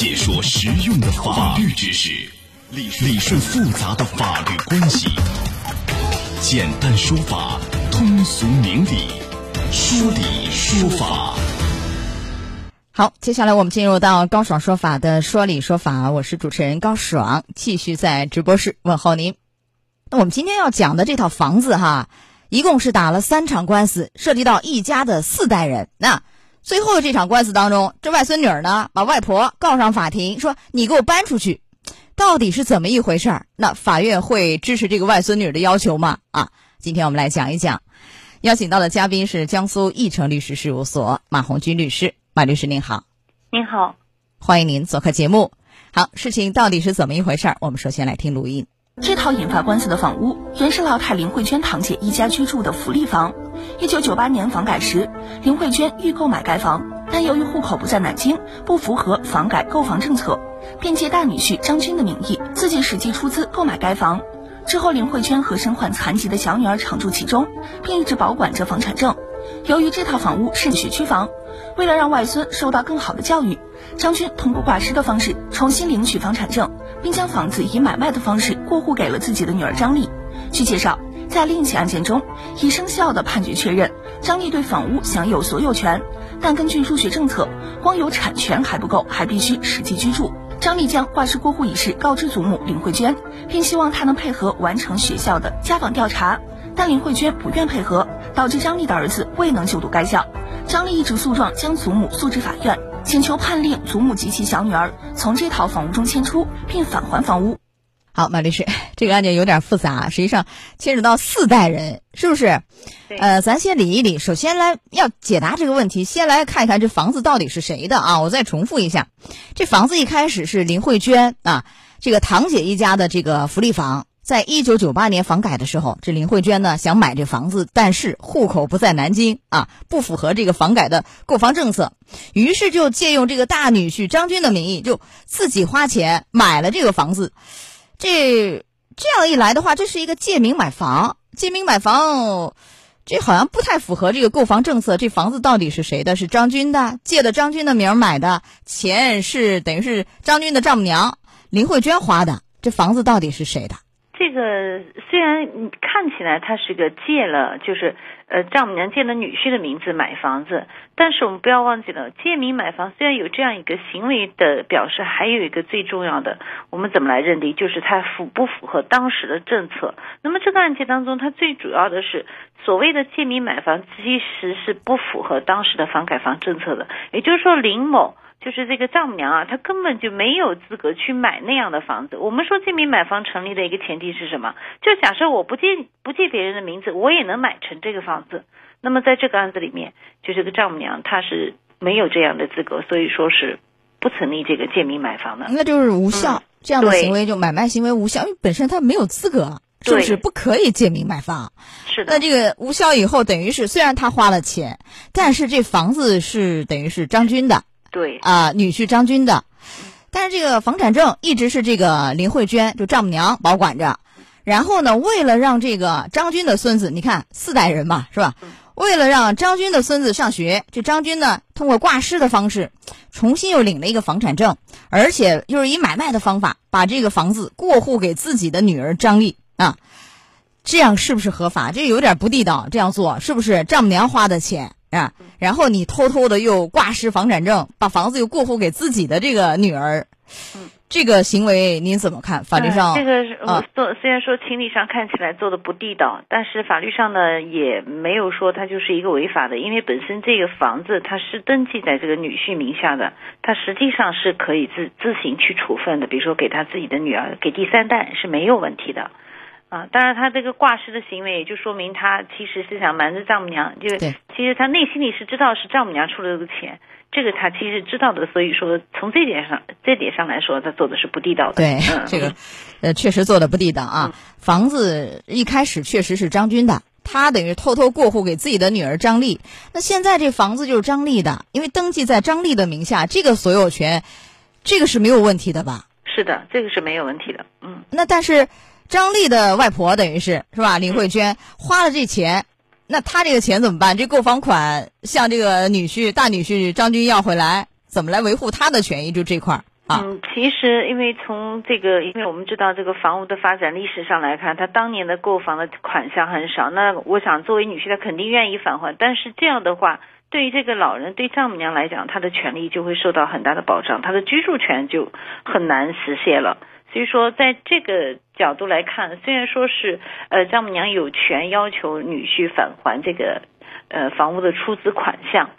解说实用的法律知识，理理顺复杂的法律关系，简单说法，通俗明理，说理说法。好，接下来我们进入到高爽说法的说理说法，我是主持人高爽，继续在直播室问候您。那我们今天要讲的这套房子哈，一共是打了三场官司，涉及到一家的四代人。那最后这场官司当中，这外孙女儿呢，把外婆告上法庭，说你给我搬出去，到底是怎么一回事儿？那法院会支持这个外孙女儿的要求吗？啊，今天我们来讲一讲。邀请到的嘉宾是江苏义成律师事务所马红军律师。马律师您好，您好，欢迎您做客节目。好，事情到底是怎么一回事儿？我们首先来听录音。这套引发官司的房屋原是老太林慧娟堂姐一家居住的福利房。一九九八年房改时，林慧娟欲购买该房，但由于户口不在南京，不符合房改购房政策，便借大女婿张军的名义，自己实际出资购买该房。之后，林慧娟和身患残疾的小女儿常住其中，并一直保管着房产证。由于这套房屋是学区房。为了让外孙受到更好的教育，张军通过挂失的方式重新领取房产证，并将房子以买卖的方式过户给了自己的女儿张丽。据介绍，在另一起案件中，已生效的判决确认张丽对房屋享有所有权，但根据入学政策，光有产权还不够，还必须实际居住。张丽将挂失过户一事告知祖母林慧娟，并希望她能配合完成学校的家访调查，但林慧娟不愿配合，导致张丽的儿子未能就读该校。张丽一纸诉状将祖母诉至法院，请求判令祖母及其小女儿从这套房屋中迁出，并返还房屋。好，马律师，这个案件有点复杂，实际上牵扯到四代人，是不是？呃，咱先理一理。首先来要解答这个问题，先来看一看这房子到底是谁的啊？我再重复一下，这房子一开始是林慧娟啊，这个堂姐一家的这个福利房。在一九九八年房改的时候，这林慧娟呢想买这房子，但是户口不在南京啊，不符合这个房改的购房政策，于是就借用这个大女婿张军的名义，就自己花钱买了这个房子。这这样一来的话，这是一个借名买房，借名买房，这好像不太符合这个购房政策。这房子到底是谁的？是张军的，借的张军的名买的，钱是等于是张军的丈母娘林慧娟花的。这房子到底是谁的？这个虽然看起来他是个借了，就是呃丈母娘借了女婿的名字买房子，但是我们不要忘记了，借名买房虽然有这样一个行为的表示，还有一个最重要的，我们怎么来认定，就是它符不符合当时的政策？那么这个案件当中，它最主要的是所谓的借名买房，其实是不符合当时的房改房政策的，也就是说林某。就是这个丈母娘啊，她根本就没有资格去买那样的房子。我们说借名买房成立的一个前提是什么？就假设我不借不借别人的名字，我也能买成这个房子。那么在这个案子里面，就这个丈母娘她是没有这样的资格，所以说是不成立这个借名买房的。那就是无效，这样的行为就买卖行为无效，因为本身他没有资格，是不是不可以借名买房？是的。那这个无效以后，等于是虽然他花了钱，但是这房子是等于是张军的。对啊，女婿张军的，但是这个房产证一直是这个林慧娟就丈母娘保管着。然后呢，为了让这个张军的孙子，你看四代人嘛，是吧？为了让张军的孙子上学，这张军呢，通过挂失的方式，重新又领了一个房产证，而且又是以买卖的方法把这个房子过户给自己的女儿张丽啊。这样是不是合法？这有点不地道，这样做是不是丈母娘花的钱？啊，然后你偷偷的又挂失房产证，把房子又过户给自己的这个女儿，这个行为您怎么看？法律上这个是做虽然说情理上看起来做的不地道，但是法律上呢也没有说它就是一个违法的，因为本身这个房子它是登记在这个女婿名下的，它实际上是可以自自行去处分的，比如说给他自己的女儿，给第三代是没有问题的。啊，当然，他这个挂失的行为，也就说明他其实是想瞒着丈母娘，就其实他内心里是知道是丈母娘出了这个钱，这个他其实知道的，所以说从这点上，这点上来说，他做的是不地道的。对，这个，呃，确实做的不地道啊。房子一开始确实是张军的，他等于偷偷过户给自己的女儿张丽，那现在这房子就是张丽的，因为登记在张丽的名下，这个所有权，这个是没有问题的吧？是的，这个是没有问题的。嗯，那但是。张丽的外婆等于是是吧？林慧娟花了这钱，那他这个钱怎么办？这购房款向这个女婿大女婿张军要回来，怎么来维护他的权益？就这块儿啊。嗯，其实因为从这个，因为我们知道这个房屋的发展历史上来看，它当年的购房的款项很少。那我想作为女婿，他肯定愿意返还，但是这样的话，对于这个老人，对丈母娘来讲，她的权利就会受到很大的保障，她的居住权就很难实现了。所以说，在这个角度来看，虽然说是呃丈母娘有权要求女婿返还这个呃房屋的出资款项，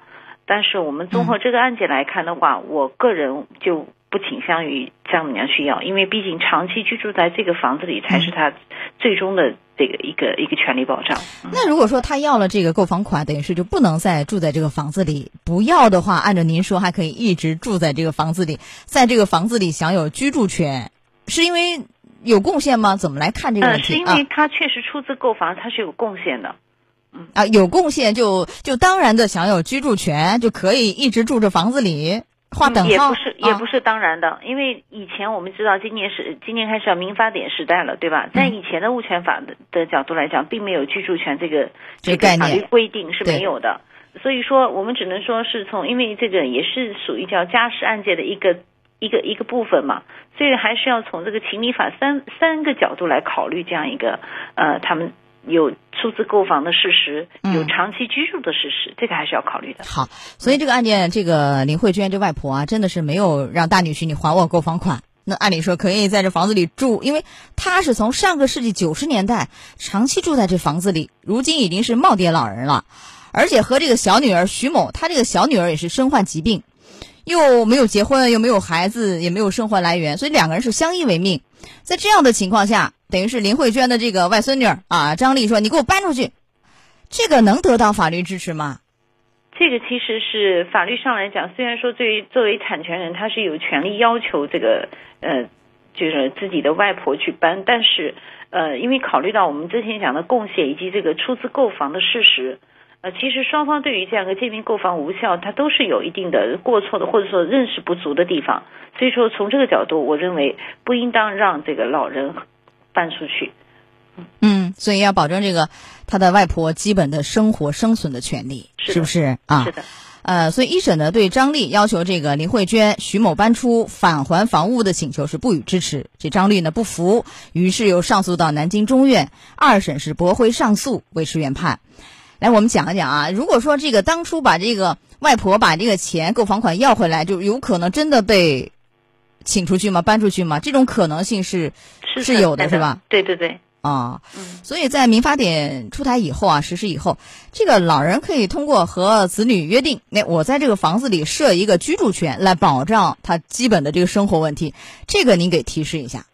但是我们综合这个案件来看的话，我个人就不倾向于丈母娘去要，因为毕竟长期居住在这个房子里才是他最终的这个一个一个权利保障。那如果说他要了这个购房款，等于是就不能再住在这个房子里；不要的话，按照您说，还可以一直住在这个房子里，在这个房子里享有居住权。是因为有贡献吗？怎么来看这个问题？是因为他确实出资购房，他是有贡献的。嗯啊，有贡献就就当然的享有居住权，就可以一直住着房子里。划等号也不是也不是当然的，因为以前我们知道今年是今年开始要民法典时代了，对吧？在以前的物权法的的角度来讲，并没有居住权这个这个法律规定是没有的。所以说，我们只能说是从，因为这个也是属于叫家事案件的一个。一个一个部分嘛，所以还是要从这个情理法三三个角度来考虑这样一个呃，他们有出资购房的事实，有长期居住的事实，这个还是要考虑的。好，所以这个案件，这个林慧娟这外婆啊，真的是没有让大女婿你还我购房款，那按理说可以在这房子里住，因为她是从上个世纪九十年代长期住在这房子里，如今已经是耄耋老人了，而且和这个小女儿徐某，她这个小女儿也是身患疾病。又没有结婚，又没有孩子，也没有生活来源，所以两个人是相依为命。在这样的情况下，等于是林慧娟的这个外孙女啊，张丽说：“你给我搬出去。”这个能得到法律支持吗？这个其实是法律上来讲，虽然说对于作为产权人，他是有权利要求这个呃，就是自己的外婆去搬，但是呃，因为考虑到我们之前讲的贡献以及这个出资购房的事实。呃，其实双方对于这样一个借名购房无效，它都是有一定的过错的，或者说认识不足的地方。所以说，从这个角度，我认为不应当让这个老人搬出去。嗯，所以要保证这个他的外婆基本的生活生存的权利，是不是啊？是的。呃，所以一审呢对张丽要求这个林慧娟、徐某搬出返还房屋的请求是不予支持。这张丽呢不服，于是又上诉到南京中院。二审是驳回上诉，维持原判。来，我们讲一讲啊。如果说这个当初把这个外婆把这个钱购房款要回来，就有可能真的被请出去吗？搬出去吗？这种可能性是是有的，是吧？对对对。啊，所以在民法典出台以后啊，实施以后，这个老人可以通过和子女约定，那我在这个房子里设一个居住权，来保障他基本的这个生活问题。这个您给提示一下。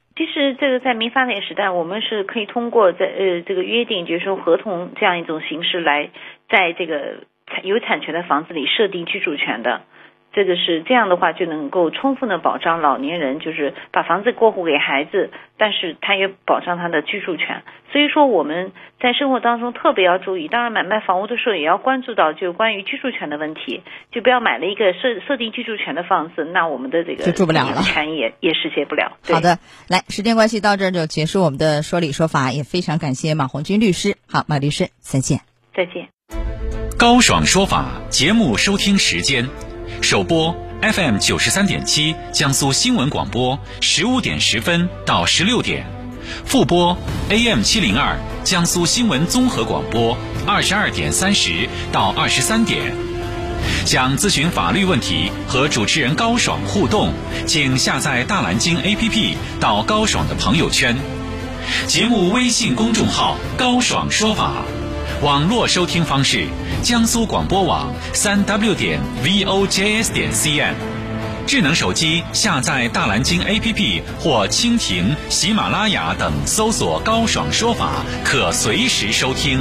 这个在民法典时代，我们是可以通过在呃这个约定，就是说合同这样一种形式来在这个有产权的房子里设定居住权的。这个是这样的话，就能够充分的保障老年人，就是把房子过户给孩子，但是他也保障他的居住权。所以说我们在生活当中特别要注意，当然买卖房屋的时候也要关注到就关于居住权的问题，就不要买了一个设设定居住权的房子，那我们的这个就住不了了，权也也实现不了。好的，来，时间关系到这儿就结束我们的说理说法，也非常感谢马红军律师。好，马律师，再见。再见。高爽说法节目收听时间。首播 FM 九十三点七，江苏新闻广播，十五点十分到十六点；复播 AM 七零二，江苏新闻综合广播，二十二点三十到二十三点。想咨询法律问题和主持人高爽互动，请下载大蓝鲸 APP 到高爽的朋友圈，节目微信公众号“高爽说法”。网络收听方式：江苏广播网三 w 点 vojs 点 cn，智能手机下载大蓝鲸 APP 或蜻蜓、喜马拉雅等，搜索“高爽说法”，可随时收听。